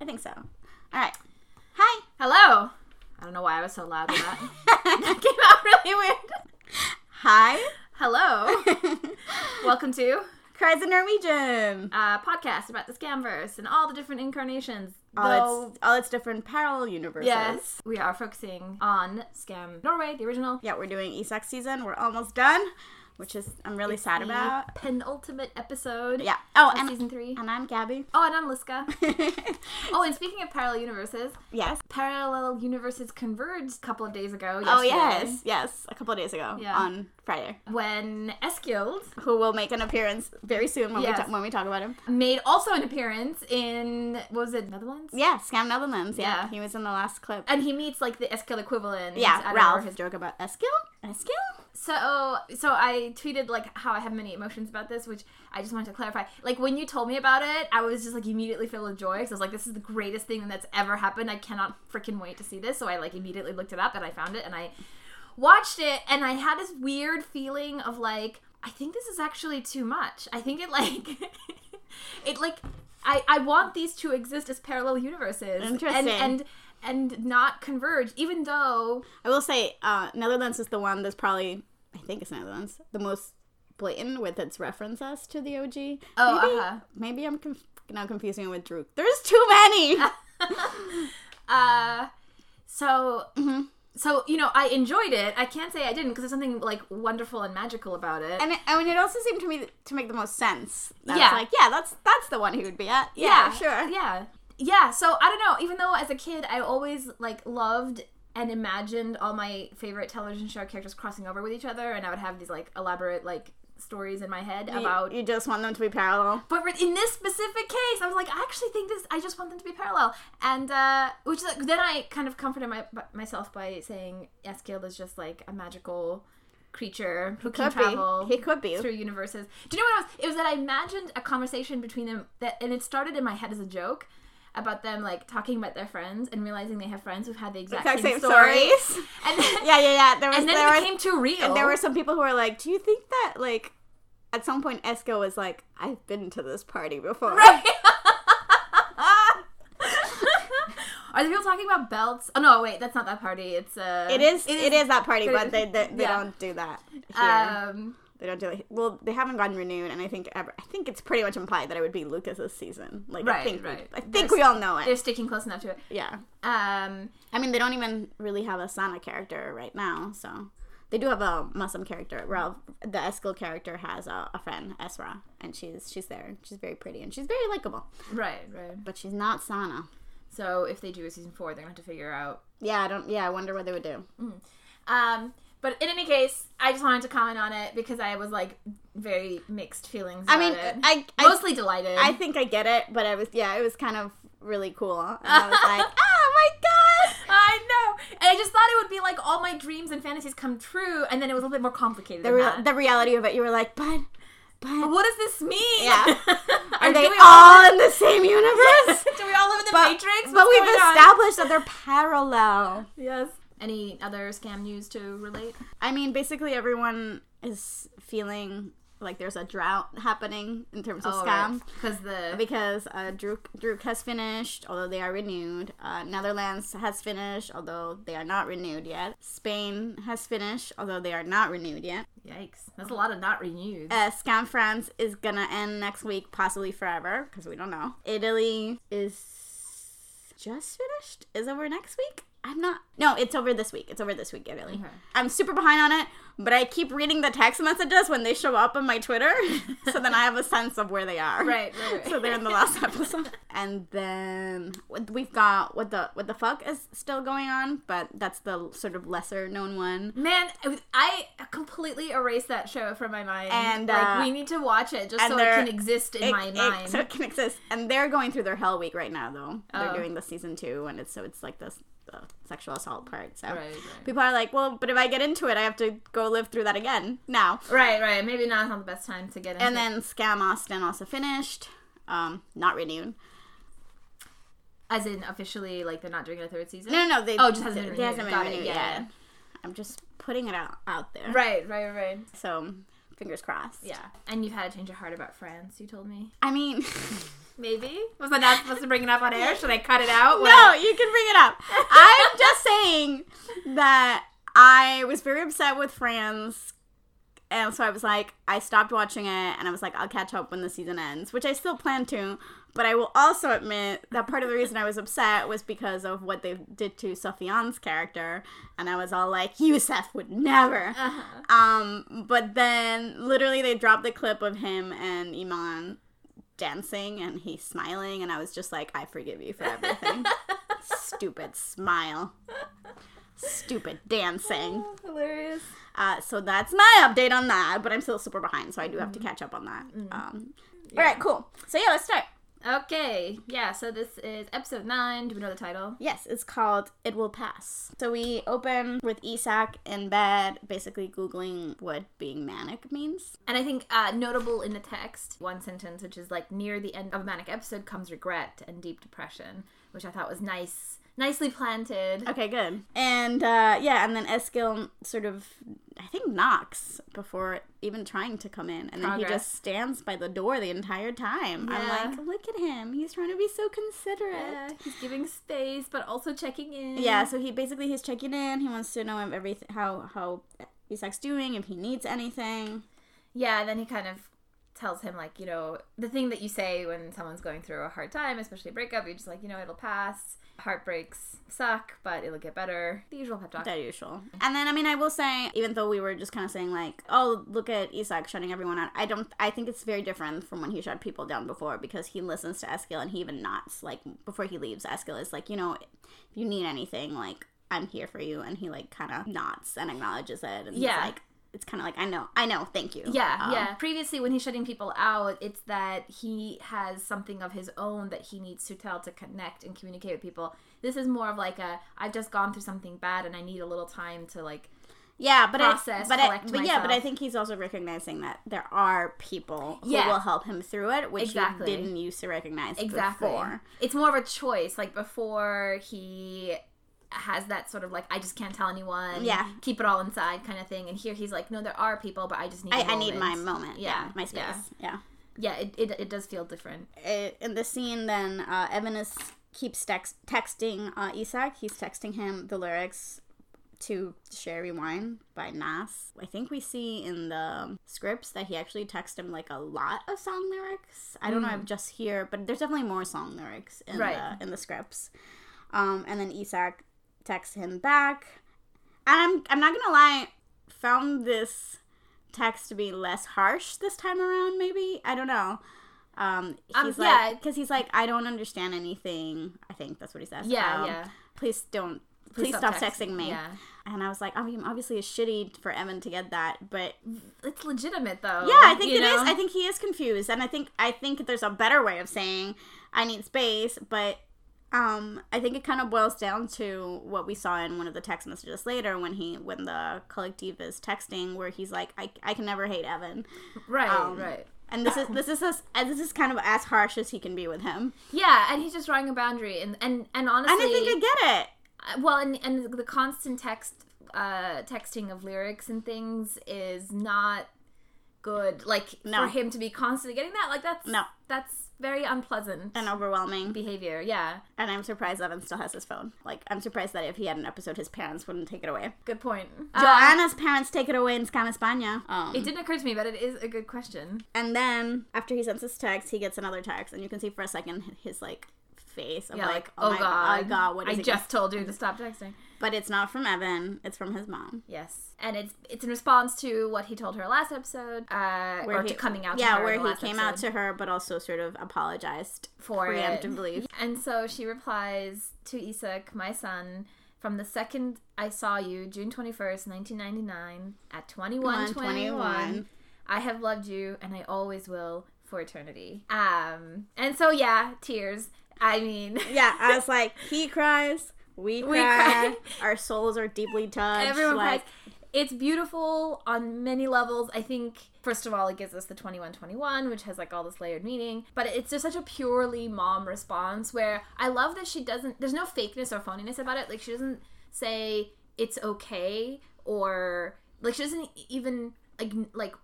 I think so. All right. Hi. Hello. I don't know why I was so loud with that. that came out really weird. Hi. Hello. Welcome to Cries in Norwegian. a podcast about the Skamverse and all the different incarnations. All Though- its all its different parallel universes. yes, we are focusing on Skam Norway, the original. Yeah, we're doing Isak season. We're almost done, which is I'm really sad The about. penultimate episode. Yeah. Oh, of and season three. and I'm Gabby. Oh, and I'm Liska. Oh, and speaking of parallel universes, yes. parallel universes converged a couple of days ago. Oh yes, yes. A couple of days ago Yeah. on Friday, When Eskild who will make an appearance very soon when we ta- when we talk about him. made also an appearance in what was it Netherlands? Yeah, Skam Netherlands. Yeah. Yeah. he was in the last clip. And he meets like the Eskild equivalent. yeah, Ralph. His his joke about Eskil. Eskil. So so I tweeted like how I have many emotions about this, which I just wanted to clarify. Like when you told me about it, I was just like immediately filled with joy because I was like, this is the greatest thing that's ever happened. I cannot freaking wait to see this. So I like immediately looked it up and I found it and I watched it and I had this weird feeling of like, I think this is actually too much. I think it like it like I I want these to exist as parallel universes. Interesting. And and and not converge, even though I will say, uh, Netherlands is the one that's probably, I think it's Netherlands, the most blatant with its references to the OG. Oh, maybe, uh-huh. maybe I'm conf- now confusing it with Druck. There's too many. Uh, so Mm-hmm. so you know, I enjoyed it. I can't say I didn't because there's something like wonderful and magical about it. and it, I mean, it also seemed to me to make the most sense. Yeah. like, yeah, that's that's the one he would be at. Yeah, sure. Yeah, yeah. So I don't know. Even though as a kid I always like loved and imagined all my favorite television show characters crossing over with each other, and I would have these like elaborate like stories in my head You- about you, just want them to be parallel. But in this specific case, I was like, I actually think this. I just want them to be parallel, and uh, which is- then I kind of comforted my, myself by saying Eskild is just like a magical creature who can Could be. travel He could be. through universes. Do you know what it was? It was that I imagined a conversation between them that, and it started in my head as a joke about them like talking about their friends and realizing they have friends who've had the exact, Exact same, same stories. stories. And then, yeah, yeah, yeah. There was and then there it was, became too real. and there were some people who were like, "Do you think that like?" At some point, Esco was like, "I've been to this party before." Right. Are the people talking about belts? Oh no, wait, that's not that party. It's uh It is, it is, that party, but they they, they yeah. don't do that here. Um they don't do it. Well, they haven't gotten renewed, and I think ever. I think it's pretty much implied that it would be Lucas's season. Like I Right, think, right. I think we all know it. they're sticking close enough to it. Yeah. Um I mean, they don't even really have a Sana character right now, so they do have a Muslim character. Ralph, the Eskil character, has a, a friend, Esra, and she's she's there. She's very pretty and she's very likable, right, right. but she's not Sana. So if they do a season four, they're gonna have to figure out. Yeah, I don't. Yeah, I wonder what they would do. Um but in any case, I just wanted to comment on it because I was like very mixed feelings. I mean, it. I I, mostly delighted. I think I get it, but I was yeah, it was kind of really cool. And I was like, oh my god. I know, and I just thought it would be like all my dreams and fantasies come true, and then it was a little bit more complicated. The, than re- that. the reality of it, you were like, but, but, what does this mean? Yeah. Are they all in the same universe? do we all live in the but, Matrix? but we've going on? established that they're parallel. Yes. Any other Skam news to relate? I mean, basically everyone is feeling like there's a drought happening in terms of Skam. Because the Because uh, Druck, Druck has finished, although they are renewed. Uh, Netherlands has finished, although they are not renewed yet. Spain has finished, although they are not renewed yet. yikes, that's a lot of not renewed. Uh, Skam France is gonna end next week, possibly forever, because we don't know. Italy is just finished. Is over next week. I'm not. No, it's over this week. It's over this week, Italy. Okay. I'm super behind on it, but I keep reading the text messages when they show up on my Twitter, so then I have a sense of where they are. Right, right, right. So they're in the last episode, and then we've got what the what the fuck is still going on, but that's the sort of lesser known one. Man, I completely erased that show from my mind. And, like, uh, we need to watch it just so it can exist in It- my it- mind. so it can exist, and they're going through their hell week right now, though. They're Oh. doing the season two, and it's so it's like this the sexual assault part. So right, right. people are like, well, but if I get into it, I have to go live through that again now. Right, right. Maybe now's not the best time to get into And then Skam Austin also finished, um, not renewed. As in officially, like they're not doing a third season? No, no. They, Oh, just hasn't been renewed. hasn't been renewed yeah. yet. I'm just putting it out out there. Right, right, right. So fingers crossed. Yeah. And you've had a change of heart about France, you told me. I mean, Maybe was I not supposed to bring it up on air? Should I cut it out? No, you can bring it up. I'm just saying that I was very upset with Friends. And so I was like, I stopped watching it and I was like, I'll catch up when the season ends, which I still plan to. But I will also admit that part of the reason I was upset was because of what they did to Sofiane's character. And I was all like, Yousef would never. Uh-huh. Um, but then literally they dropped the clip of him and Imane dancing and he's smiling and I was just like, I forgive you for everything. Stupid smile. Stupid dancing. Hilarious. Uh, so that's my update on that, but I'm still super behind, so I do have Mm-hmm. to catch up on that. Um, All right, cool. So yeah, let's start. Okay, yeah. So this is episode nine. Do we know the title? Yes, it's called It Will Pass. So we open with Isak in bed, basically Googling what being manic means. And I think uh, notable in the text, one sentence, which is like near the end of a manic episode comes regret and deep depression, which I thought was nice, nicely planted. Okay, good. And uh, yeah, and then Eskil sort of, I think, knocks before even trying to come in. And then he just stands by the door the entire time. I'm like, look at him. He's trying to be so considerate. Yeah, he's giving space, but also checking in. Yeah, so he basically he's checking in. He wants to know if everything how how Isak's doing, if he needs anything. Yeah, and then he kind of tells him like, you know, the thing that you say when someone's going through a hard time, especially a breakup, you're just like, you know, it'll pass. Heartbreaks suck, but it'll get better. The usual pep talk. The usual. And then I mean I will say, even though we were just kind of saying like, oh look at Isak shutting everyone out, I don't. I think it's very different from when he shut people down before because he listens to Eskil and he even nods like before he leaves. Eskil is like, you know, if you need anything, like I'm here for you, and he like kind of nods and acknowledges it, and Yeah. he's like. It's kind of like I know, I know, thank you. Yeah, Um, yeah. Previously, when he's shutting people out, it's that he has something of his own that he needs to tell to connect and communicate with people. This is more of like a I've just gone through something bad and I need a little time to like. Yeah, but process, I, but I, but yeah, but I think he's also recognizing that there are people who Yeah. will help him through it, which Exactly. he didn't used to recognize Exactly. before. It's more of a choice. Like before, he has that sort of like I just can't tell anyone. Yeah. keep it all inside kind of thing. And here he's like, no, there are people, but I just need. I need my moment. Yeah, Yeah, my space. yeah. Yeah. Yeah, it, it, it does feel different. It, in the scene, then uh, Evan is keeps text, texting uh, Isak. He's texting him the lyrics to Sherry Wine by Nas. I think we see in the scripts that he actually texted him like a lot of song lyrics. I don't know if just here, but there's definitely more song lyrics in Right. the in the scripts. Um, and then Isak texts him back. And I'm I'm not gonna lie, found this text to be less harsh this time around. Maybe I don't know. Um, Um, he's yeah. like, because he's like, I don't understand anything. I think that's what he says. Yeah, Um, yeah. Please don't. Please, stop, texting, me. Yeah, And I was like, I mean, obviously, it's shitty for Evan to get that, but it's legitimate though. yeah, I think it is. know? I think he is confused, and I think I think there's a better way of saying I need space, but um, I think it kind of boils down to what we saw in one of the text messages later when he when the collective is texting, where he's like, I, I can never hate Evan, right, um, right. and this is this is as, this is kind of as harsh as he can be with him, Yeah, and he's just drawing a boundary, and and and honestly, and I think I get it. Uh, well and and the constant text uh texting of lyrics and things is not good like No. for him to be constantly getting that like that's No. that's very unpleasant And overwhelming, behavior yeah and I'm surprised Evan still has his phone. Like, I'm surprised that if he had an episode, his parents wouldn't take it away. good point Uh, Joanna's parents take it away in Skam España. Um, it didn't occur to me but it is a good question And then after he sends his text, he gets another text, and you can see for a second his like face of yeah like, like, oh, god oh god, what is i just told you to stop texting gonna-" But it's not from Evan; it's from his mom. yes and it's it's in response to what he told her last episode uh or he, to coming out to yeah, her where he came out to her, but also sort of apologized for it. preemptively. And so she replies to Isak, my son, from the second I saw you, June 21st, 1999, at 2121, 21. I have loved you and I always will for eternity. Um, and so yeah, tears. I mean, Yeah, I was like, he cries, we cry, We cry. our souls are deeply touched. everyone like, cries. It's beautiful on many levels. I think first of all, it gives us the 2121, which has like all this layered meaning, but it's just such a purely mom response where I love that she doesn't there's no fakeness or phoniness about it. Like she doesn't say it's okay or like she doesn't even like like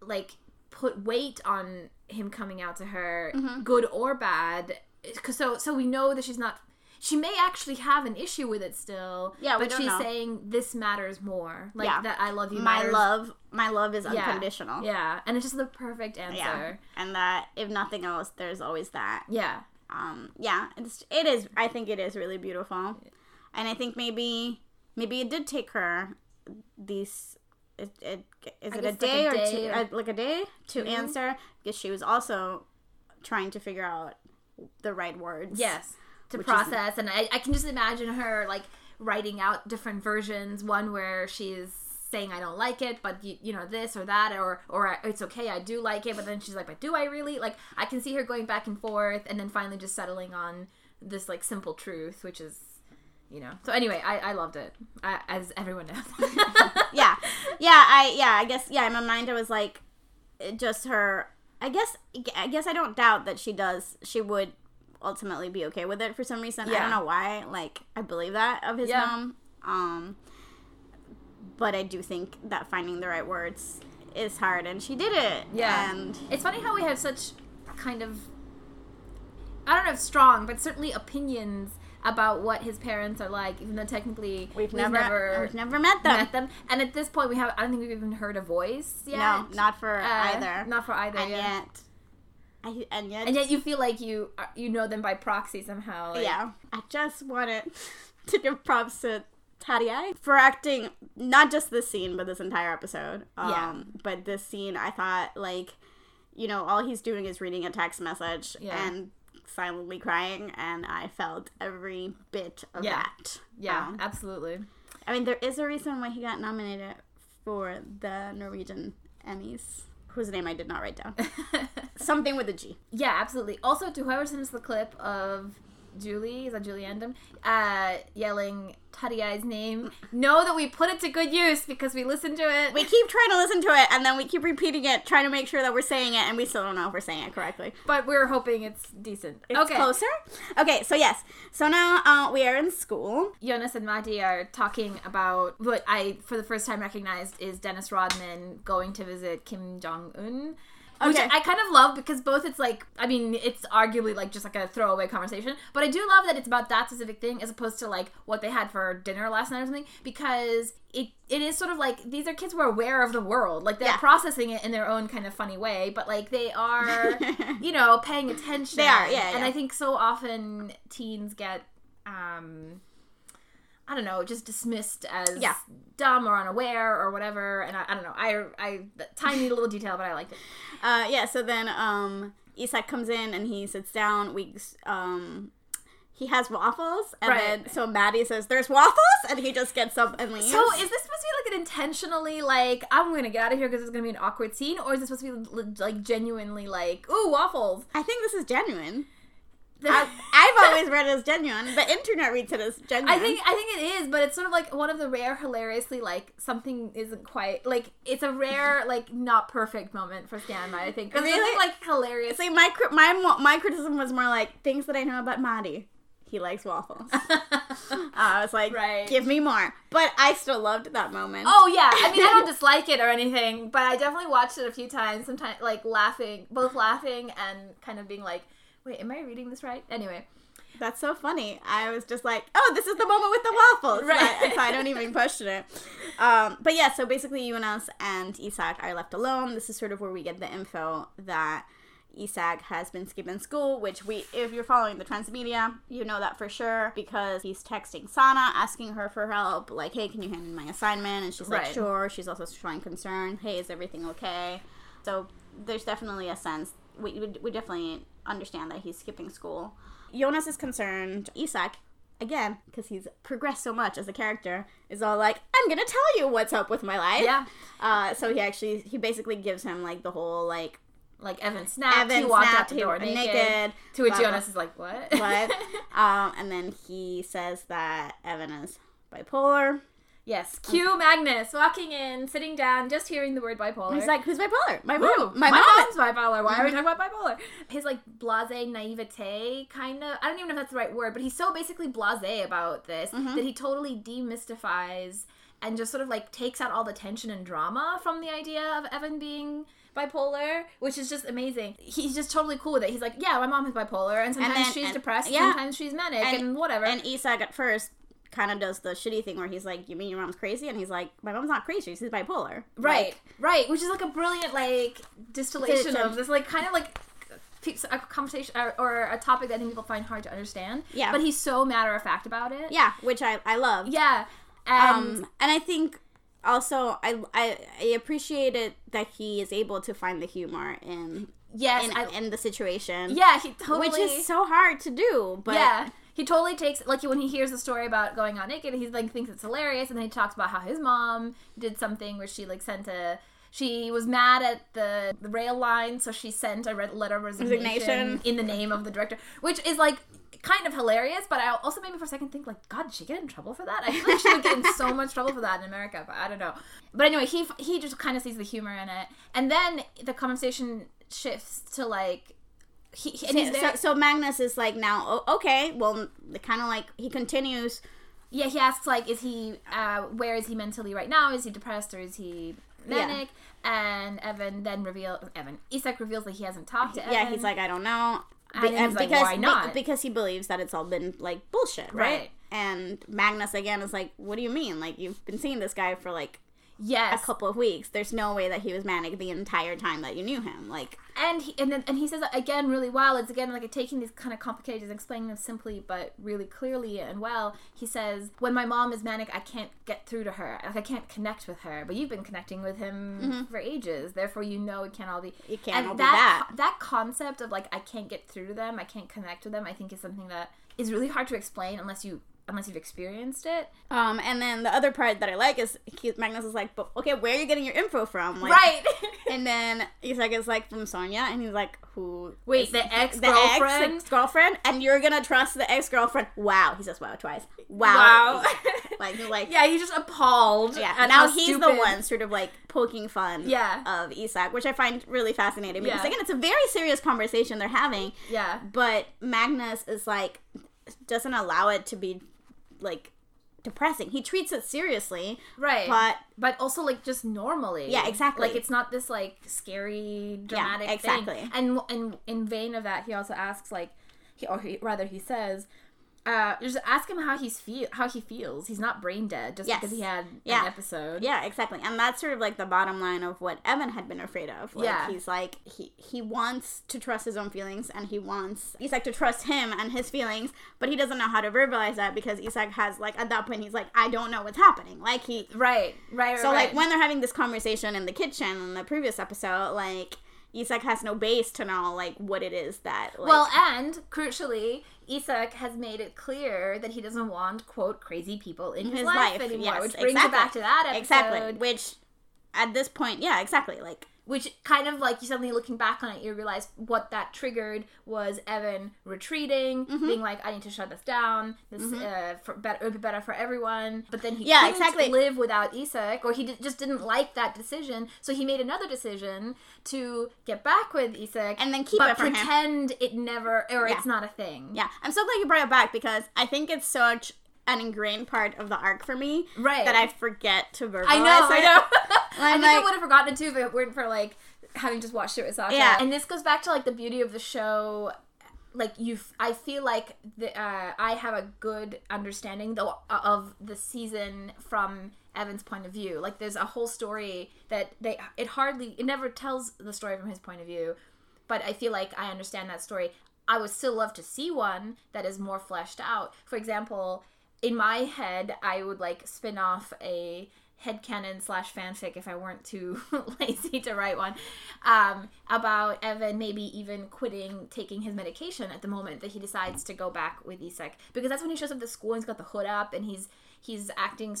like put weight on him coming out to her, Mm-hmm. good or bad. so so we know that she's not. She may actually have an issue with it still. Yeah, but she's know. saying this matters more. Like Yeah. that I love you. my love, my love is Yeah. unconditional. Yeah, and it's just the perfect answer. Yeah. and that if nothing else, there's always that. Yeah. Um, yeah, it's it is. I think it is really beautiful, and I think maybe maybe it did take her these. It, it is it a guess like day or two? or- uh, like a day to answer because she was also trying to figure out the right words. Yes. To Which is- process, and I, I can just imagine her like writing out different versions. One where she's saying I don't like it, but you, you know this or that, or or it's okay, I do like it, but then she's like, but do I really? Like I can see her going back and forth, and then finally just settling on this like simple truth, which is. You know. So anyway, I, I loved it, I, as everyone knows. yeah, yeah. I yeah. I guess yeah. In my mind, I was like, just her. I guess I guess I don't doubt that she does. She would ultimately be okay with it for some reason. I don't know why. Like I believe that of his Yeah. mom. Um, but I do think that finding the right words is hard, and she did it. Yeah. and It's funny how we have such kind of I don't know if strong, but certainly opinions about what his parents are like, even though technically we've, never, we've never met them. met them. And at this point, we have I don't think we've even heard a voice yet. No, not for Uh, either. Not for either. and yeah. yet, I, and yet, and yet you feel like you you know them by proxy somehow. like- yeah, I just wanted to give props to Tarjei for acting not just this scene, but this entire episode. Um, Yeah. But this scene, I thought like, you know, all he's doing is reading a text message Yeah. and silently crying, and I felt every bit of Yeah. that. Yeah, Um, absolutely. I mean, there is a reason why he got nominated for the Norwegian Emmys. Whose name I did not write down. Something with a G. Yeah, absolutely. Also, to whoever sends the clip of Julie, is that Julie Andem, uh, yelling Tarjei's name, know that we put it to good use because we listened to it. We keep trying to listen to it, and then we keep repeating it, trying to make sure that we're saying it, and we still don't know if we're saying it correctly. but we're hoping it's decent. It's okay. closer. Okay, so yes, so now uh, we are in school. Jonas and Mahdi are talking about what I, for the first time, recognized is Dennis Rodman going to visit Kim Jong Un. Which Okay. I kind of love because both it's like, I mean, it's arguably like just like a throwaway conversation, but I do love that it's about that specific thing as opposed to like what they had for dinner last night or something because it it is sort of like these are kids who are aware of the world, like they're Yeah. processing it in their own kind of funny way, but like they are, you know, paying attention. They are, yeah, And yeah. I think so often teens get um I don't know, just dismissed as Yeah. dumb or unaware or whatever. And I, I don't know. I, I, tiny little detail, but I liked it. Uh, yeah, so then um, Isak comes in and he sits down. We um, he has waffles, and Right. then so Mahdi says, "There's waffles," and he just gets up and leaves. So is this supposed to be like an intentionally like I'm gonna get out of here because it's gonna be an awkward scene, or is this supposed to be like genuinely like ooh waffles? I think this is genuine. The- I've always read it as genuine. The internet reads it as genuine. I think I think it is, but it's sort of like one of the rare, hilariously like something isn't quite like it's a rare like not perfect moment for Stan. I think it's Really? something, like hilarious. See, my my my criticism was more like things that I know about Mahdi. He likes waffles. Uh, I was like, Right. give me more. But I still loved that moment. Oh yeah, I mean I don't dislike it or anything, but I definitely watched it a few times. Sometimes like laughing, both laughing and kind of being like, "Wait, am I reading this right?" Anyway, That's so funny. I was just like, oh, this is the moment with the waffles. Right. Right. So I don't even question it. Um, but yeah, so basically Jonas and us and Isak are left alone. This is sort of where we get the info that Isak has been skipping school, which we, if you're following the transmedia, you know that for sure because he's texting Sana, asking her for help, like, hey, can you hand in my assignment? And she's like, sure. She's also showing concern. Hey, is everything okay? So there's definitely a sense we, we, we definitely understand that he's skipping school. Jonas is concerned. Isak, again, because he's progressed so much as a character, is all like, "I'm gonna tell you what's up with my life." yeah, Uh, so he actually he basically gives him like the whole like like Evan snapped. Evan he walked out snapped, the door naked. naked, To which. Jonas is like, "What?" what, um, and then he says that Evan is bipolar. Yes, cue Magnus walking in, sitting down, just hearing the word bipolar. He's like, "Who's bipolar? My Ooh, mom. My, my, mom." mom's bipolar. Why are we talking about bipolar? His like blase naivete, kind of. I don't even know if that's the right word, but he's so basically blase about this Mm-hmm. that he totally demystifies and just sort of like takes out all the tension and drama from the idea of Evan being bipolar, which is just amazing. He's just totally cool with it. He's like, yeah, my mom is bipolar, and sometimes then- she's and- depressed, yeah. sometimes she's manic, and, And- whatever. And Isak at first kind of does the shitty thing where he's like, "You mean your mom's crazy?" And he's like, "My mom's not crazy. She's bipolar." right, Like, right, which is like a brilliant like distillation of this, like kind of like a conversation or, or a topic that I think people find hard to understand. Yeah. but he's so matter of fact about it. yeah, which I I love. yeah, and um, and I think also I, I I appreciate it that he is able to find the humor in yes, in, I, in the situation. yeah, he totally which is so hard to do. But yeah. He totally takes like when he hears the story about going on naked, he's like thinks it's hilarious, and then he talks about how his mom did something where she like sent a she was mad at the, the rail line, so she sent a red letter of resignation, Resignation. in the name of the director, which is like kind of hilarious. But I also made me for a second think like, God, did she get in trouble for that? I feel like she would get in so much trouble for that in America, but I don't know. But anyway, he he just kind of sees the humor in it, and then the conversation shifts to like. He, he- and so, so Magnus is like now oh, okay well kind of like he continues Yeah, he asks like, is he, uh, where is he mentally right now? Is he depressed or is he manic? And Evan then reveal Evan Isak reveals that he hasn't talked to Evan. yeah he's like I don't know And Be- then he's like, because "Why not?" because he believes that it's all been like bullshit right? Right. and Magnus again is like what do you mean like you've been seeing this guy for like a couple of weeks there's no way that he was manic the entire time that you knew him like and he, and then and he says it again really well. It's again like taking these kind of complicated and explaining them simply but really clearly and well. He says, when my mom is manic, I can't get through to her. Like I can't connect with her. But you've been connecting with him mm-hmm. for ages, therefore you know it can't all be. It can't and all be that that. that concept of like I can't get through to them, I can't connect with them. I think is something that is really hard to explain unless you unless you've experienced it. Um, and then the other part that I like is he, Magnus is like, but okay, where are you getting your info from? Like, right. And then Isak is like from Sonja, and he's like, who? Wait, is- the ex-girlfriend? ex girlfriend, and you're gonna trust the ex girlfriend? Wow, he says wow twice. Wow, like he's like yeah, he's just appalled. yeah. now he's the one sort of like poking fun Yeah. of Isak, which I find really fascinating because Yeah. again, it's a very serious conversation they're having, Yeah. but Magnus is like doesn't allow it to be like depressing. He treats it seriously, Right. but but also like just normally. Yeah, exactly. Like it's not this like scary dramatic exactly. thing. And and in vain of that, he also asks like he or he, rather he says uh, just ask him how he's feel how he feels. He's not brain dead just Yes. because he had Yeah. an episode. Yeah, exactly. And that's sort of like the bottom line of what Evan had been afraid of. Like Yeah. he's like he he wants to trust his own feelings and he wants Isak to trust him and his feelings, but he doesn't know how to verbalize that because Isak has like at that point he's like, I don't know what's happening. Like he Right. Right. right So right. like when they're having this conversation in the kitchen in the previous episode, like Isak has no base to know like what it is that like Well, and crucially, Isak has made it clear that he doesn't want quote crazy people in his, his life, life, anymore, yes, which brings exactly. it back to that episode. exactly. Which at this point, yeah, exactly. Like which kind of like you suddenly looking back on it, you realize what that triggered was Evan retreating, Mm-hmm. being like, "I need to shut this down. This uh, for better, it would be better for everyone." But then he Yeah, couldn't exactly. live without Isak, or he d- just didn't like that decision, so he made another decision to get back with Isak And then keep but it for him. pretend it never or Yeah. it's not a thing. Yeah, I'm so glad you brought it back because I think it's such an ingrained part of the arc for me Right. that I forget to verbalize I know, I know. I think I would have forgotten it too if it weren't for like having just watched it with Sasha. Yeah. And this goes back to like the beauty of the show. Like you, i feel like the, uh, I have a good understanding though of the season from Evan's point of view. Like there's a whole story that they it hardly it never tells the story from his point of view, but I feel like I understand that story. I would still love to see one that is more fleshed out. For example, in my head, I would like spin off a headcanon slash fanfic if I weren't too lazy to write one um, about Evan maybe even quitting taking his medication at the moment that he decides to go back with Isak because that's when he shows up to school and he's got the hood up and he's he's acting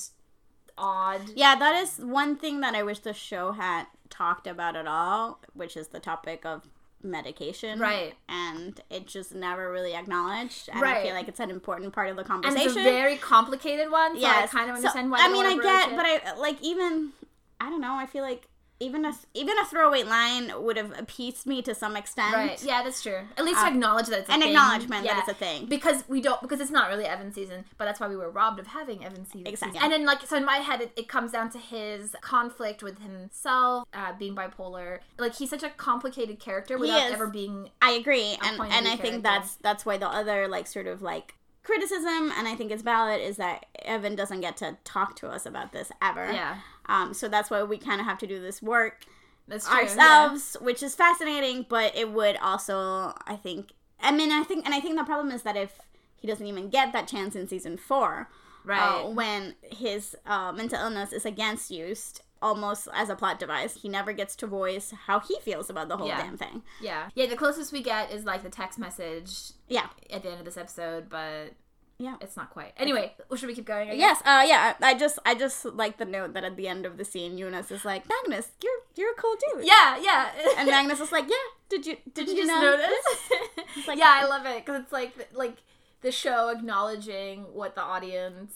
odd. Yeah, that is one thing that I wish the show had talked about at all, which is the topic of medication. Right. And it just never really acknowledged. And I feel like it's an important part of the And conversation. it's a very complicated one, so I kind of So, understand why. I mean, I get, broach but. I like even I don't know. I feel like even a even a throwaway line would have appeased me to some extent. Right. Yeah, that's true. At least to Uh, acknowledge that it's a An thing. acknowledgement Yeah. that it's a thing. because we don't because it's not really Evan's season, but that's why we were robbed of having Evan's season. Exactly. And then like so in my head, it, it comes down to his conflict with himself, uh, being bipolar. Like he's such a complicated character without ever being. I agree, and and I view think character. that's that's why the other like sort of like criticism, and I think it's valid, is that Evan doesn't get to talk to us about this ever. Yeah, Um. So that's why we kind of have to do this work true. ourselves, which is fascinating, but it would also, I think, I mean, I think, and I think the problem is that if he doesn't even get that chance in season four, Right. uh, when his uh, mental illness is against used almost as a plot device, he never gets to voice how he feels about the whole Yeah. damn thing. yeah. Yeah. The closest we get is like the text message Yeah. at the end of this episode, but Yeah. it's not quite. Anyway, should we keep going? Guess? Yes, uh, yeah. I just, I just like the note that at the end of the scene, Jonas is like, Magnus, you're, you're a cool dude. Yeah. Yeah. And Magnus is like, yeah. Did you, did, Did you, you, just know? notice? like- yeah, I love it because it's like like the show acknowledging what the audience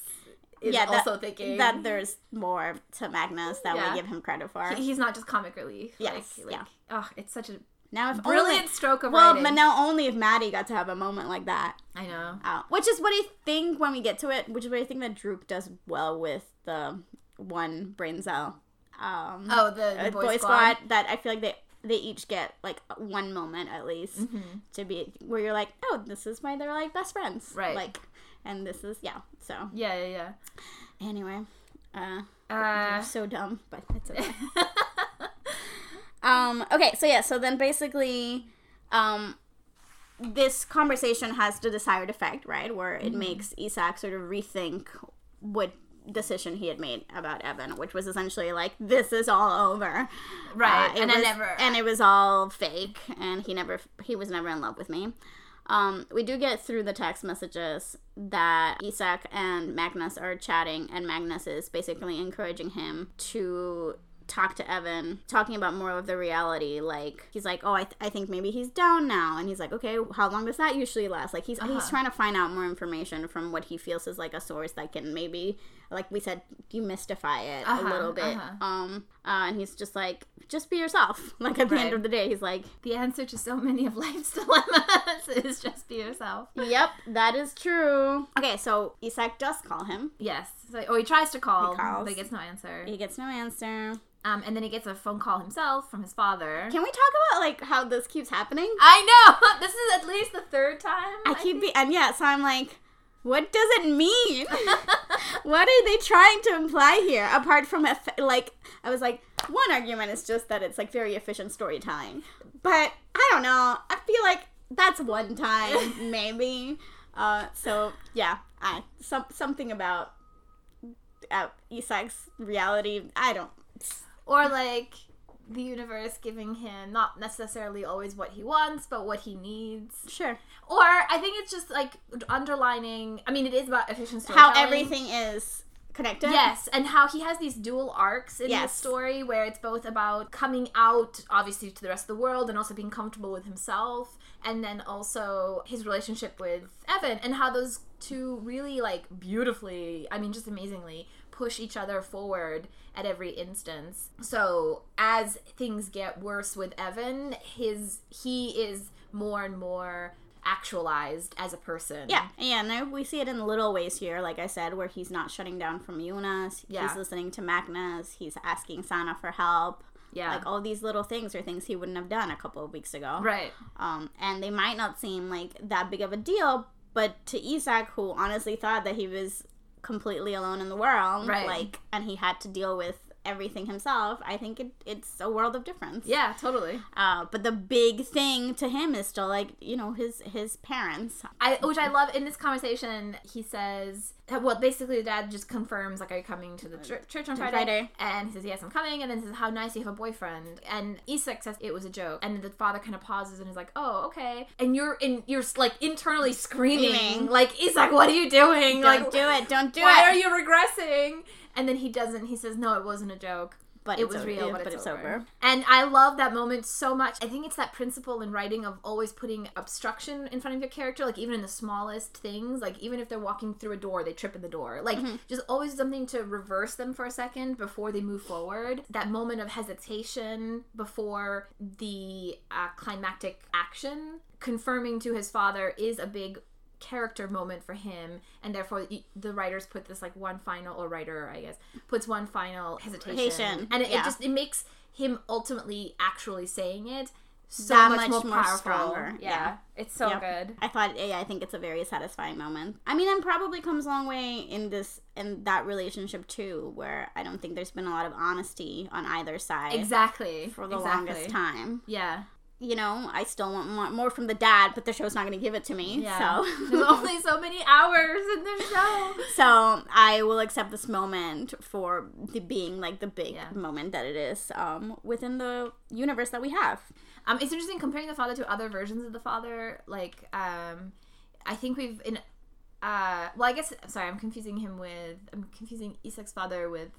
is Yeah, that- also thinking. That there's more to Magnus that Yeah. we give him credit for. He- he's not just comic relief. Yes, like, like, yeah. Oh, it's such a Now, if brilliant only, stroke of well, writing. but now only if Mahdi got to have a moment like that. I know. Uh, which is what I think when we get to it. Which is what I think that Droop does well with the one brain cell. Um, Oh, the, the uh, boy, squad. that I feel like they they each get like one moment at least Mm-hmm. to be where you're like, oh, this is why they're like best friends, Right. Like, and this is yeah. So Yeah, yeah, anyway, uh, yeah. Uh, so dumb, but it's okay. Um, okay, so yeah, so then basically, um, this conversation has the desired effect, right? Where Mm-hmm. it makes Isak sort of rethink what decision he had made about Evan, which was essentially like, this is all over. Right, Uh, and I never- and it was all fake, and he never, he was never in love with me. Um, we do get through the text messages that Isak and Magnus are chatting, and Magnus is basically encouraging him to talk to Evan, talking about more of the reality. Like he's like, "Oh, I, th- I think maybe he's down now," and he's like, "Okay, how long does that usually last?" Like he's he's Uh-huh. trying to find out more information from what he feels is like a source that can maybe, like we said, demystify it Uh-huh, a little bit. uh-huh. Um, uh, and he's just like, "Just be yourself." Like at the end of the day, he's like, the answer to so many of life's dilemmas is just be yourself. Yep, that is true. Okay, so Isak does call him. Yes. So, or he tries to call, He calls. but he gets no answer. He gets no answer. Um, and then he gets a phone call himself from his father. Can we talk about like how this keeps happening? I know. This is at least the third time. I keep think. be and yeah, so I'm like, what does it mean? what are they trying to imply here? Apart from eff- like, I was like, one argument is just that it's like very efficient storytelling, but I don't know. I feel like that's one time maybe. Uh, so yeah, I some something about uh, Isak's reality. I don't. or like the universe giving him not necessarily always what he wants, but what he needs. Sure. Or I think it's just like underlining. I mean, it is about efficient How everything is connected. Yes, and how he has these dual arcs in Yes. story where it's both about coming out, obviously, to the rest of the world and also being comfortable with himself, and then also his relationship with Evan, and how those two really, like, beautifully, I mean, just amazingly, push each other forward at every instance. So as things get worse with Evan, his he is more and more actualized as a person. Yeah, yeah, no, we see it in little ways here, like I said, where he's not shutting down from Jonas. Yeah. He's listening to Magnus. He's asking Sana for help. Yeah. Like all these little things are things he wouldn't have done a couple of weeks ago. right. Um, and they might not seem like that big of a deal, but to Isak, who honestly thought that he was completely alone in the world, Right. like, and he had to deal with everything himself, I think it, it's a world of difference. Yeah, totally. Uh, but the big thing to him is still like you know his his parents. I which I love in this conversation. He says, well, basically, the dad just confirms, like, "Are you coming to the chur- church on Friday?" Friday. And he says, "Yes, I'm coming." And then says, "How nice you have a boyfriend." And Isak says it was a joke. And the father kind of pauses and is like, "Oh, okay." And you're in, you're like internally screaming, Screaming. like, "Isak, what are you doing? Don't like, do it! Don't do it. why it! are you regressing?" And then he doesn't. He says, "No, it wasn't a joke." But it it's was real, yeah, but, it's, over. over. And I love that moment so much. I think it's that principle in writing of always putting obstruction in front of your character, like even in the smallest things, like even if they're walking through a door, they trip in the door. Like Mm-hmm. just always something to reverse them for a second before they move forward. That moment of hesitation before the uh, climactic action, confirming to his father, is a big character moment for him and therefore the writers put this like one final or writer i guess puts one final hesitation and it, it just it makes him ultimately actually saying it so That much, much more, more powerful stronger, yeah, yeah. it's so Yep. good I thought, yeah, I think it's a very satisfying moment. I mean, and probably comes a long way in this in that relationship too, where I don't think there's been a lot of honesty on either side exactly for the exactly. longest time. yeah You know, I still want more, from the dad, but the show's not going to give it to me. yeah So, there's only so many hours in the show so I will accept this moment for the being like the big Yeah. moment that it is um, within the universe that we have. Um, it's interesting comparing the father to other versions of the father. Like, um, I think we've in, uh, well, I guess sorry, I'm confusing him with I'm confusing Isak's father with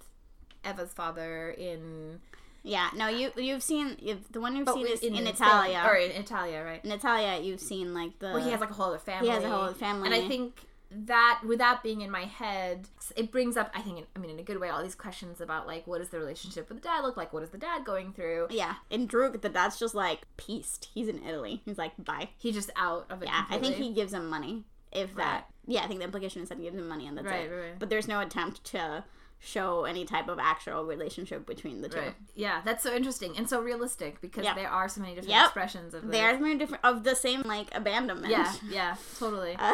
Eva's father in Yeah, no, you you've seen you've, the one you've but seen is in, Spain, Italia. or in Italia, right? in Italia, you've seen like the Where he has like a whole other family. he has a whole other family. and I think that with that being in my head, it brings up I think I mean in a good way all these questions about like what does the relationship with the dad look like? What is the dad going through? yeah, in Druck, the dad's just like pieced. He's in Italy. He's like bye. He's just out of it. Yeah, I think he gives him money. If that, Right. yeah, I think the implication is that he gives him money and that's Right, it. right, right. But there's no attempt to show any type of actual relationship between the two. Right. Yeah, that's so interesting and so realistic because Yep. there are so many different Yep. expressions of. They are many different of the same like abandonment. Yeah, yeah, totally. Uh,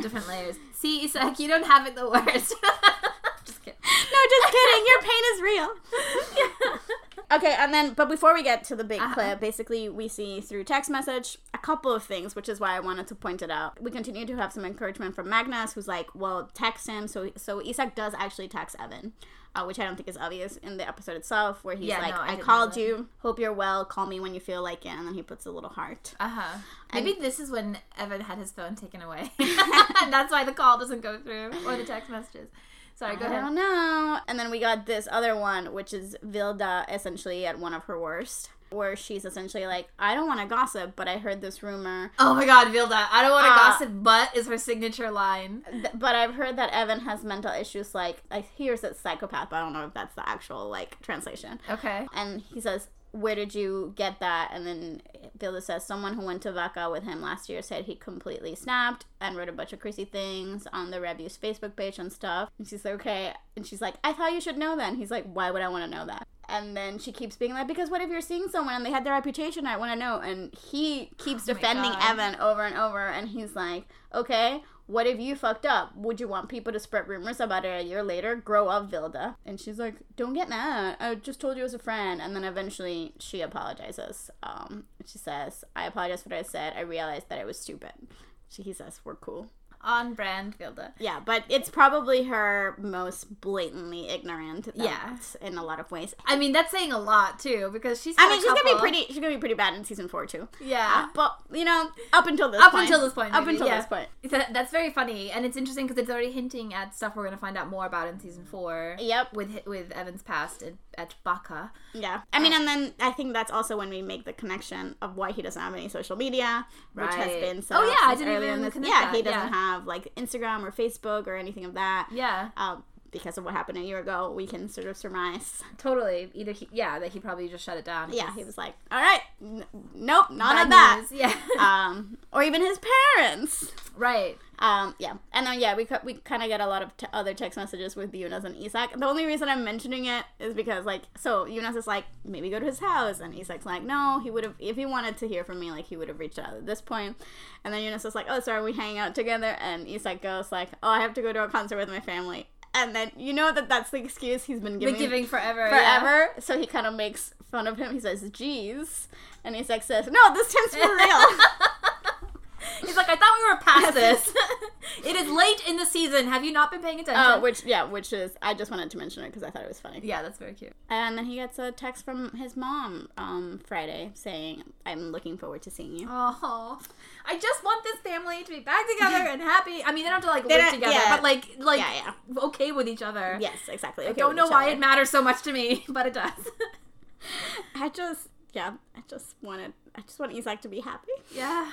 different layers. See, Isak, you don't have it the worst. Just kidding. no, just kidding. Your pain is real. Okay, and then, but before we get to the big Uh-huh. clip, basically we see through text message a couple of things, which is why I wanted to point it out. We continue to have some encouragement from Magnus, who's like, "Well, text him." So, so Isak does actually text Evan, uh, which I don't think is obvious in the episode itself, where he's Yeah, like, no, I "I, called you. Hope you're well. Call me when you feel like it." And then he puts a little heart. Uh huh. Maybe this is when Evan had his phone taken away. and that's why the call doesn't go through or the text messages. Sorry, go I ahead. don't know. And then we got this other one, which is Vilde essentially at one of her worst, where she's essentially like, I don't want to gossip, but I heard this rumor. Oh my god, Vilde. I don't want to Uh, gossip, but is her signature line. Th- But I've heard that Evan has mental issues like, I hears that psychopath, but I don't know if that's the actual like translation. Okay. And he says, Where did you get that? And then Vilde says, Someone who went to Bakka with him last year said he completely snapped and wrote a bunch of crazy things on the Review's Facebook page and stuff. And she's like, Okay. And she's like, I thought you should know that. And he's like, Why would I want to know that? And then she keeps being like, Because what if you're seeing someone and they had their reputation? I want to know. And he keeps Oh defending. Evan over and over. And he's like, Okay. What if you fucked up? Would you want people to spread rumors about it a year later? Grow up, Vilde. And she's like, Don't get mad. I just told you as a friend. And then eventually she apologizes. Um, she says, I apologize for what I said. I realized that I was stupid. She, he says, We're cool. On brand, Vilde. Yeah, but it's probably her most blatantly ignorant. Yeah. In a lot of ways. I mean, that's saying a lot too, because she's. I mean, she's gonna be pretty. She's gonna be pretty bad in season four too. Yeah. Uh, but you know, up until this Up point, until this point, up until yeah. this point. That, that's very funny, and it's interesting because it's already hinting at stuff we're going to find out more about in season four. Yep. With with Evan's past at, at Bakka. Yeah. I mean, uh, and then I think that's also when we make the connection of why he doesn't have any social media, which has been set Oh, yeah, I didn't earlier even in this. Yeah, he doesn't yeah. have like Instagram or Facebook or anything of that. Yeah, Um, because of what happened a year ago, we can sort of surmise. totally. Either he, yeah, that he probably just shut it down. Yeah, he was like, "All right, n- nope, none bad of that." news. Yeah. um, or even his parents. right. Um, yeah, and then yeah, we we kind of get a lot of t- other text messages with Jonas and Isak. The only reason I'm mentioning it is because like, so Jonas is like, maybe go to his house, and Isak's like, no, he would have if he wanted to hear from me, like he would have reached out at this point. And then Jonas is like, oh, sorry, we hang out together, and Isak goes like, oh, I have to go to a concert with my family. And then you know that that's the excuse he's been giving Been giving forever. yeah. forever. So he kind of makes fun of him. He says, "Geez," and Isak says, "No, this time's for real." He's like, I thought we were past this. it is late in the season. Have you not been paying attention? Uh, which yeah, which is I just wanted to mention it because I thought it was funny. yeah, that's very cute. And then he gets a text from his mom um, Friday saying, "I'm looking forward to seeing you." Oh, I just want this family to be back together and happy. I mean, they don't have to like They live don't- together, yeah. but like like Yeah, okay with each other. Yes, exactly. I don't know why other. it matters so much to me, but it does. I just, yeah, I just wanted, I just want Isaac to be happy. yeah.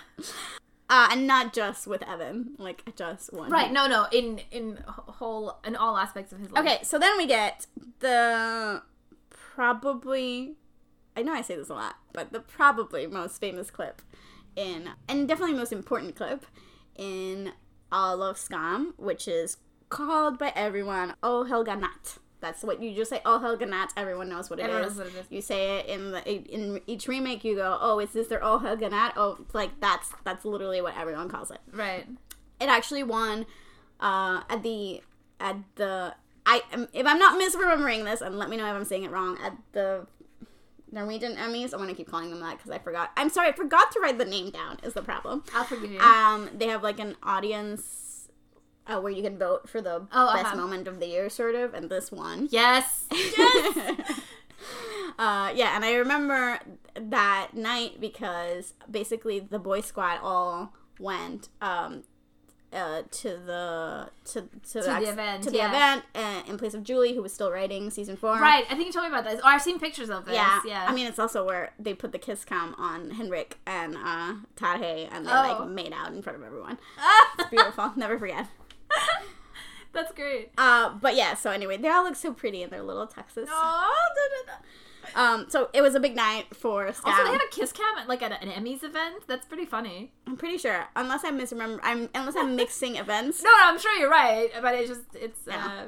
Uh, and not just with Evan. Like, I just want. Right. him- No. No. In in whole in all aspects of his life. Okay, so then we get the probably, I know I say this a lot, but the probably most famous clip in, and definitely most important clip in all of Skam, which is called by everyone Oh Helga Natt. That's what you just say. Oh Helga Natt. Everyone knows what it is. Knows what it is. You say it in the in each remake. You go, oh, is this their Oh Helga Natt? Oh, like that's that's literally what everyone calls it Right. it actually won uh, at the at the I if I'm not misremembering this, and let me know if I'm saying it wrong. At the Norwegian Emmys, I'm gonna keep calling them that because I forgot. I'm sorry, I forgot to write the name down. Is the problem? I'll forgive you. Um, they have like an audience uh, where you can vote for the Oh, best uh-huh. moment of the year, sort of, and this one. yes. Yes. uh, yeah, and I remember that night because basically the boy squad all went um, uh, to the to to, the ex- event, to the yeah. event uh, in place of Julie, who was still writing season four. right. I think you told me about this. Or I've seen pictures of this. Yeah, Yeah. I mean, it's also where they put the kiss cam on Henrik and uh, Tarjei, and they Oh. like made out in front of everyone. Ah! Beautiful, never forget. That's great. Uh, but yeah, so anyway, they all look so pretty in their little Texas. Oh, da, da, da. Um, so it was a big night for Skam. Also, they had a kiss cam at like at an Emmys event. That's pretty funny. I'm pretty sure, unless I misremember, I'm unless I'm mixing events. No, no, I'm sure you're right, but it's just it's Yeah. uh,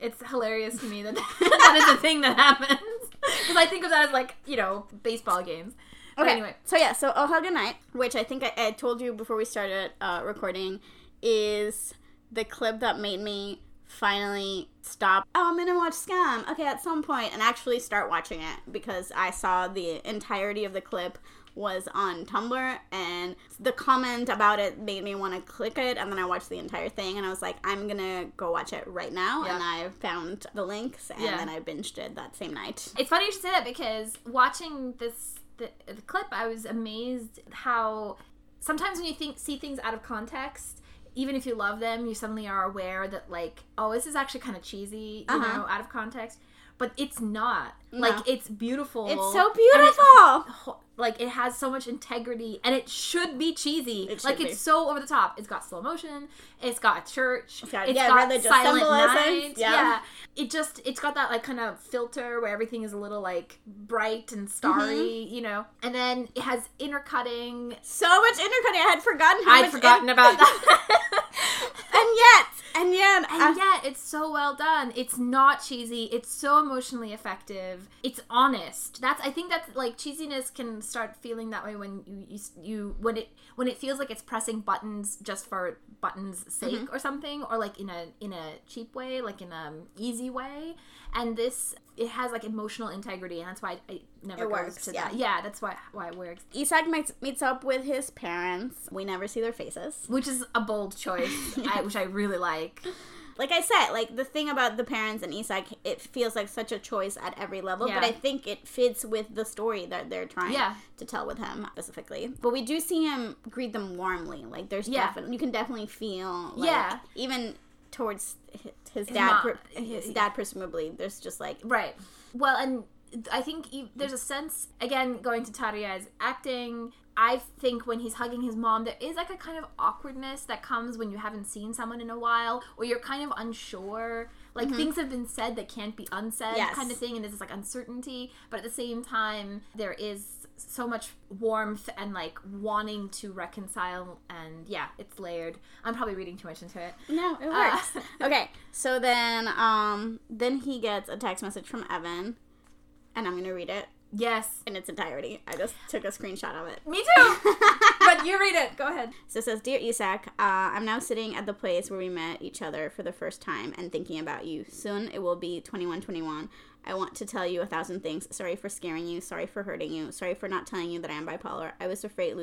it's hilarious to me that that is a thing that happens because I think of that as like you know baseball games. But Okay. anyway, So yeah, so Oh Helga Natt, which I think I, I told you before we started uh, recording, is the clip that made me finally stop. Oh, I'm gonna watch Skam. Okay, at some point, and actually start watching it because I saw the entirety of the clip was on Tumblr, and the comment about it made me want to click it, and then I watched the entire thing, and I was like, I'm gonna go watch it right now, Yeah. and I found the links, and Yeah. then I binged it that same night. it's funny you should say that because watching this the, the clip, I was amazed how sometimes when you think see things out of context. Even if you love them, you suddenly are aware that like, oh, this is actually kind of cheesy, you Uh-huh. know, out of context. But it's not. No. Like it's beautiful. It's so it- beautiful. like it has so much integrity and it should be cheesy It like should it's so over the top it's got slow motion it's got church It's got- it's yeah, got silent night yeah. yeah. it just it's got that like kind of filter where everything is a little like bright and starry Mm-hmm. you know and then it has intercutting So much intercutting. I had forgotten how i'd forgotten in- about that and yet, and yet, And yet, it's so well done. It's not cheesy. It's so emotionally effective. It's honest. That's I think that's like cheesiness can start feeling that way when you you, you when it when it feels like it's pressing buttons just for buttons' sake Mm-hmm. or something, or like in a in a cheap way, like in a easy way. And this it has like emotional integrity, and that's why it never It works, to yeah. that. Yeah, that's why why it works. Isak meets, meets up with his parents. We never see their faces. Which is a bold choice, I, which I really like. Like I said, like the thing about the parents and Isak, it feels like such a choice at every level. But I think it fits with the story that they're trying Yeah. to tell with him specifically. But we do see him greet them warmly. Like there's Yeah. definitely you can definitely feel like, Yeah. even towards hi- his, His dad, mom- pre- his dad presumably. There's just like Right. Well, and I think there's a sense again going to Tarjei's acting. I think when he's hugging his mom, there is like a kind of awkwardness that comes when you haven't seen someone in a while, or you're kind of unsure. Like things have been said that can't be unsaid, Mm-hmm. Yes. kind of thing, and there's this like uncertainty. But at the same time, there is so much warmth and like wanting to reconcile, and yeah, it's layered. I'm probably reading too much into it. No, it Uh, works. okay, so then um then he gets a text message from Evan, and I'm gonna read it Yes, in its entirety. I just took a screenshot of it. me too. but you read it. Go ahead. So it says, Dear Isak, uh, I'm now sitting at the place where we met each other for the first time and thinking about you. Soon it will be 2121. I want to tell you a thousand things. Sorry for scaring you. Sorry for hurting you. Sorry for not telling you that I am bipolar. I was afraid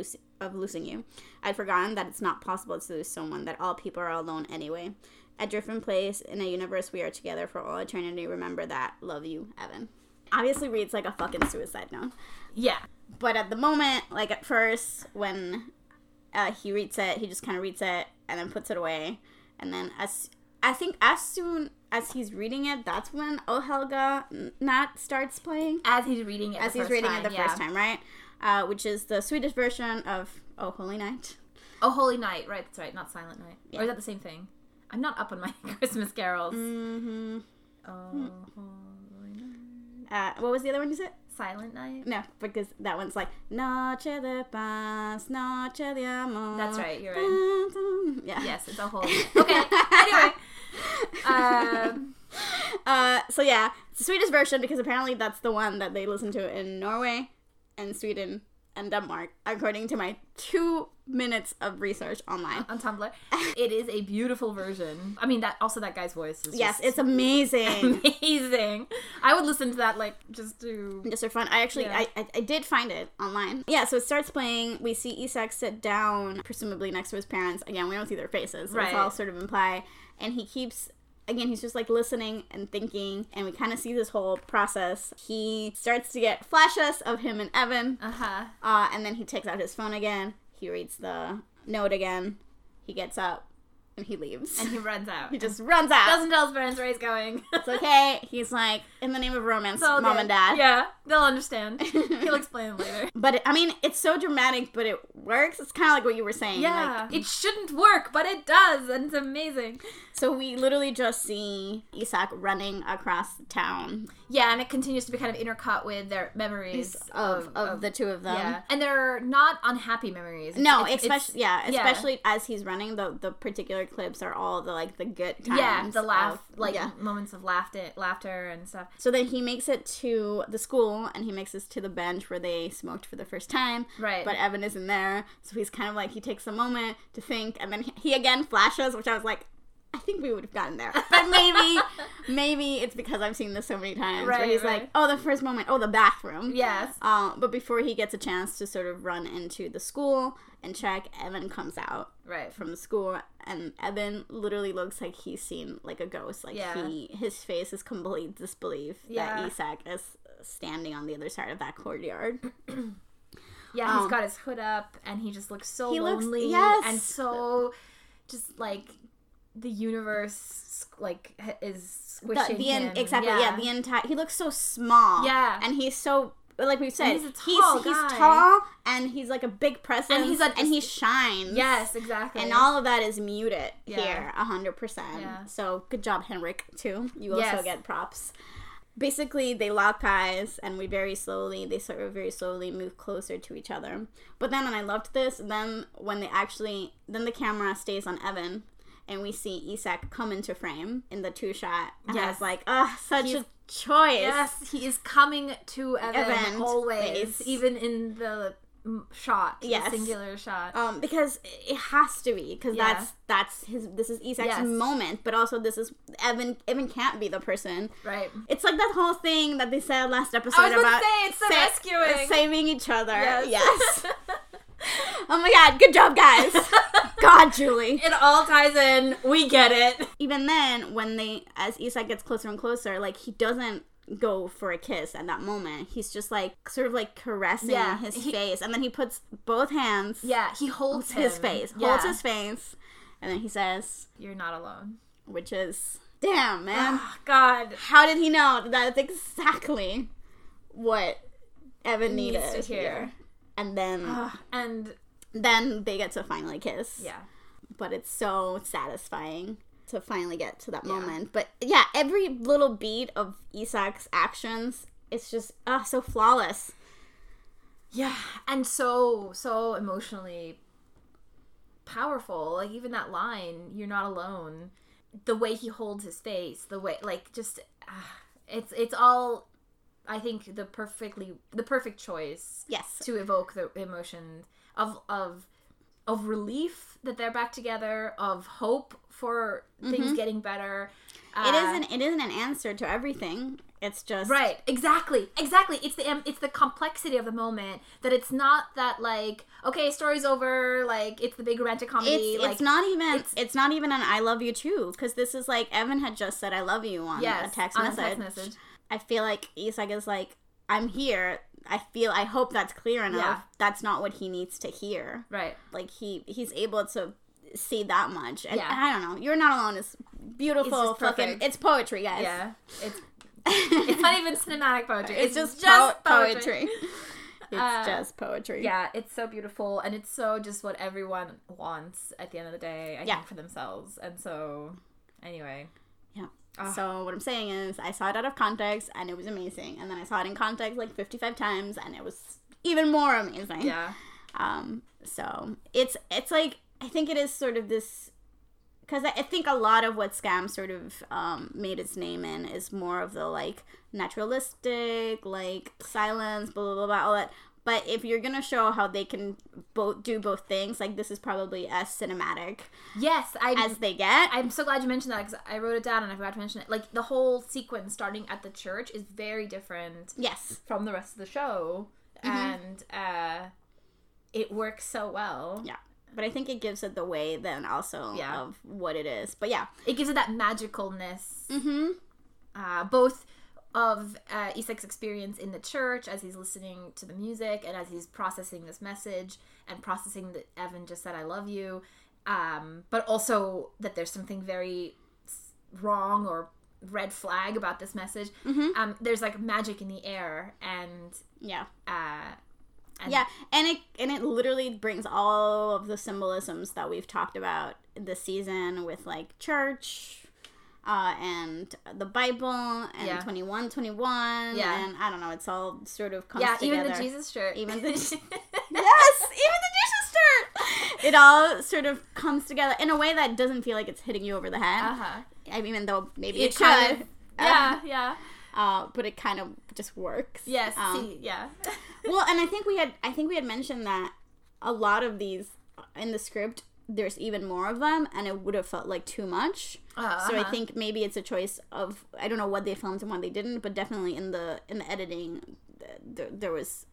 of losing you. I'd forgotten that it's not possible to lose someone, that all people are alone anyway. At Driftman Place, in a universe we are together for all eternity, remember that. Love you, Evan. Obviously reads like a fucking suicide note. Yeah. But at the moment, like at first, when uh, he reads it. He just kind of reads it and then puts it away. And then as I think as soon as he's reading it, that's when Oh Helga Natt starts playing. As he's reading it, As he's reading time, it the yeah. first time, right? Uh, which is the Swedish version of Oh Holy Night. Oh, Holy Night, right? That's right. Not Silent Night. Yeah. Or is that the same thing? I'm not up on my Christmas carols. Mm-hmm. Oh, Night. Uh, what was the other one you said? Silent Night. No, because that one's like Noche de paz, Noche de amor. That's right, you're right. Yeah. Yes, it's a whole. Okay. anyway, um, Uh, so yeah, it's the Swedish version because apparently that's the one that they listen to in Norway and Sweden and Denmark, according to my two minutes of research online. on Tumblr, it is a beautiful version. I mean, that also that guy's voice is Yes, it's amazing. amazing. I would listen to that like just to. Just for fun. I actually, Yeah. I, I, I did find it online. Yeah, so it starts playing. We see Isak sit down, presumably next to his parents. Again, we don't see their faces, so it's Right. all sort of imply. And he keeps, again, he's just like listening and thinking, and we kind of see this whole process. He starts to get flashes of him and Evan, Uh huh. uh, and then he takes out his phone again. He reads the note again. He gets up and he leaves. And he runs out. he just runs out. doesn't tell his parents where he's going. it's okay. He's like, in the name of romance, mom good. and dad. Yeah, they'll understand. He'll explain later. But it, I mean, it's so dramatic, but it works. It's kind of like what you were saying. Yeah, Like, it shouldn't work, but it does, and it's amazing. so we literally just see Isak running across town Yeah, and it continues to be kind of intercut with their memories of, of, the two of them. yeah, and they're not unhappy memories. It's- No, it's- especially it's- yeah, especially as he's running. The the particular clips are all the like the good times. yeah, the laugh, of- like yeah. moments of laughter, laughter and stuff. So then he makes it to the school and he makes it to the bench where they smoked for the first time. Right. But Evan isn't there. So he's kind of like, he takes a moment to think and then he, he again flashes, which I was like, I think we would have gotten there. But maybe, maybe it's because I've seen this so many times. where Right, he's right. like, oh, the first moment, oh, the bathroom. Yes. Uh, but before he gets a chance to sort of run into the school and check, Evan comes out Right. from the school and Evan literally looks like he's seen like a ghost. Like Yeah. he his face is complete disbelief Yeah. that Isak is standing on the other side of that courtyard. Yeah, he's Um, got his hood up, and he just looks so He looks- lonely yes. and so just like the universe like is The, squishing the en- him. exactly yeah. the entire he looks so small Yeah. and he's so like we said he's tall he's, guy. tall and he's like a big presence And he's a- and he shines yes, exactly. and all of that is muted Yeah. here a hundred percent so good job henrik too you also Yes. get props basically they lock eyes and we very slowly they sort of very slowly move closer to each other but then and i loved this then when they actually then the camera stays on evan and we see isak come into frame in the two shot and i was like oh such He's- a choice Yes, he is coming to Evan, Evan, always, even in the mm, shot, the Yes. singular shot. um because it has to be because Yeah. that's that's his this is isak's Yes. moment but also this is evan evan can't be the person right. It's like that whole thing that they said last episode I was about about say it's the sa- rescuing. saving each other. Yes. Yes. oh my god, good job, guys. God, Julie. it all ties in. We get it. Even then, when they, as Isak gets closer and closer, like he doesn't go for a kiss at that moment. He's just like sort of like caressing Yeah, his he- face, and then he puts both hands Yeah, he holds his him. face, Yeah. holds his face, and then he says, You're not alone. which is, damn man. Oh, God. How did he know that that's exactly what Evan Needs needed to hear. And then Ugh, and then they get to finally kiss. yeah. But it's so satisfying to finally get to that Yeah. moment. But yeah, every little beat of Isak's actions it's just ah so flawless. Yeah, and so so emotionally powerful. Like even that line, "You're not alone." The way he holds his face, the way like just ah, it's it's all. I think the perfectly the perfect choice Yes. to evoke the emotion of of of relief that they're back together, of hope for things getting better. Mm-hmm. It Uh, isn't it isn't an answer to everything. It's just Right, exactly, exactly. It's the it's the complexity of the moment that it's not that like okay, story's over, like it's the big romantic comedy. It's, like, it's not even it's- it's, not even an I love you too because this is like Evan had just said I love you on yes, a text on message. a text message. I feel like Isak is like I'm here. I feel I hope that's clear enough. Yeah. That's not what he needs to hear. Right. Like he he's able to see that much. And Yeah. I don't know. You're not alone is beautiful. It's fucking it's poetry, guys. Yeah. It's it's not even cinematic poetry. it's, just, just po- poetry. it's Uh, just poetry. Yeah, it's so beautiful and it's so just what everyone wants at the end of the day, I Yeah. think for themselves. And so anyway. Yeah. Ah. So what I'm saying is I saw it out of context and it was amazing. And then I saw it in context like 55 times and it was even more amazing. Yeah. Um so it's it's like I think it is sort of this because I, I think a lot of what Skam sort of um, made its name in is more of the like naturalistic, like silence, blah blah blah, blah all that. But if you're gonna show how they can both do both things, like this is probably as cinematic Yes, I as they get. I'm so glad you mentioned that because I wrote it down and I forgot to mention it. Like the whole sequence starting at the church is very different yes, from the rest of the show, and uh, it works so well. yeah. But I think it gives it the way then also Yeah. of what it is. But yeah. It gives it that magicalness, Mm-hmm. uh, both of uh, Isak's experience in the church as he's listening to the music and as he's processing this message and processing that Evan just said, "I love you," um, but also that there's something very wrong or red flag about this message. Mhm. Um, there's like magic in the air, and Yeah. uh, and yeah, and it and it literally brings all of the symbolisms that we've talked about this season with like church, uh, and the Bible and Yeah. twenty one twenty one. Yeah. and I don't know, it's all sort of comes yeah, together. even the Jesus shirt, Even the- yes, even the Jesus shirt. It all sort of comes together in a way that doesn't feel like it's hitting you over the head. uh huh. I mean, even though maybe It it, kind should. of. Yeah, yeah, Uh, but it kind of just works. yes. Um, see, yeah, well, and I think we had I think we had mentioned that a lot of these in the script there's even more of them and it would have felt like too much. Uh, So I uh-huh. think maybe it's a choice of I don't know what they filmed and what they didn't, but definitely in the in the editing there, there was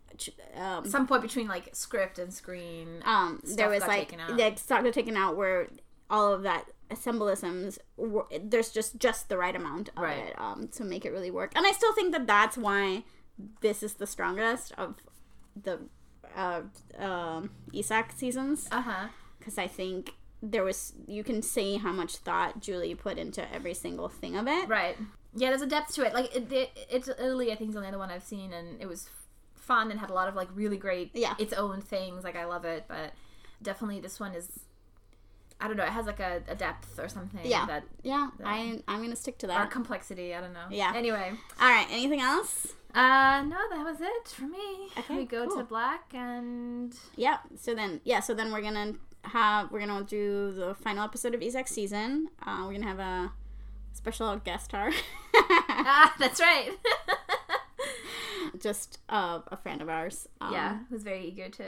um, some point between like script and screen. um there was like like stuff got taken out where all of that symbolisms were, there's just just the right amount of Right. it um to make it really work and i still think that that's why this is the strongest of the uh um isak seasons Uh huh. Because i think there was you can see how much thought julie put into every single thing of it Right. Yeah, there's a depth to it. Like it, it, it's Italy. I think is the only other one I've seen, and it was fun and had a lot of like really great Yeah. its own things. Like I love it, but definitely this one is. I don't know. It has like a, a depth or something. Yeah. That yeah i i'm gonna stick to that. or complexity. I don't know. Yeah. Anyway. all right anything else Uh no, that was it for me. Okay, we go cool. to black and Yeah. So then, yeah. So then we're gonna have we're gonna do the final episode of Isak's season. Uh, we're gonna have a special guest star, ah, that's right. just uh, a friend of ours. Um, yeah, who's very eager to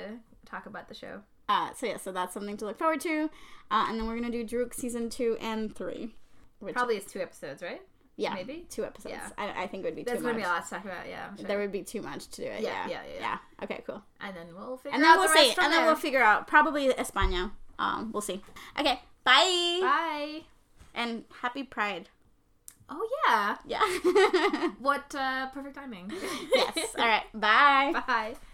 talk about the show. Uh, so yeah. So that's something to look forward to. Uh, and then we're gonna do Druck season two and three. Which, Probably it's two episodes, right? Yeah, maybe. two episodes. Yeah. I, I think it would be too much. There's too gonna much. be a lot to talk about. Yeah, sure. There would be too much to do it. Yeah, Yeah. yeah, yeah, Okay. Cool. and then we'll figure And then out we'll the see. And then there. we'll figure out probably España. Um, we'll see. Okay. Bye. Bye. And happy Pride. Oh yeah. Yeah. What uh, perfect timing. yes. All right. Bye. Bye.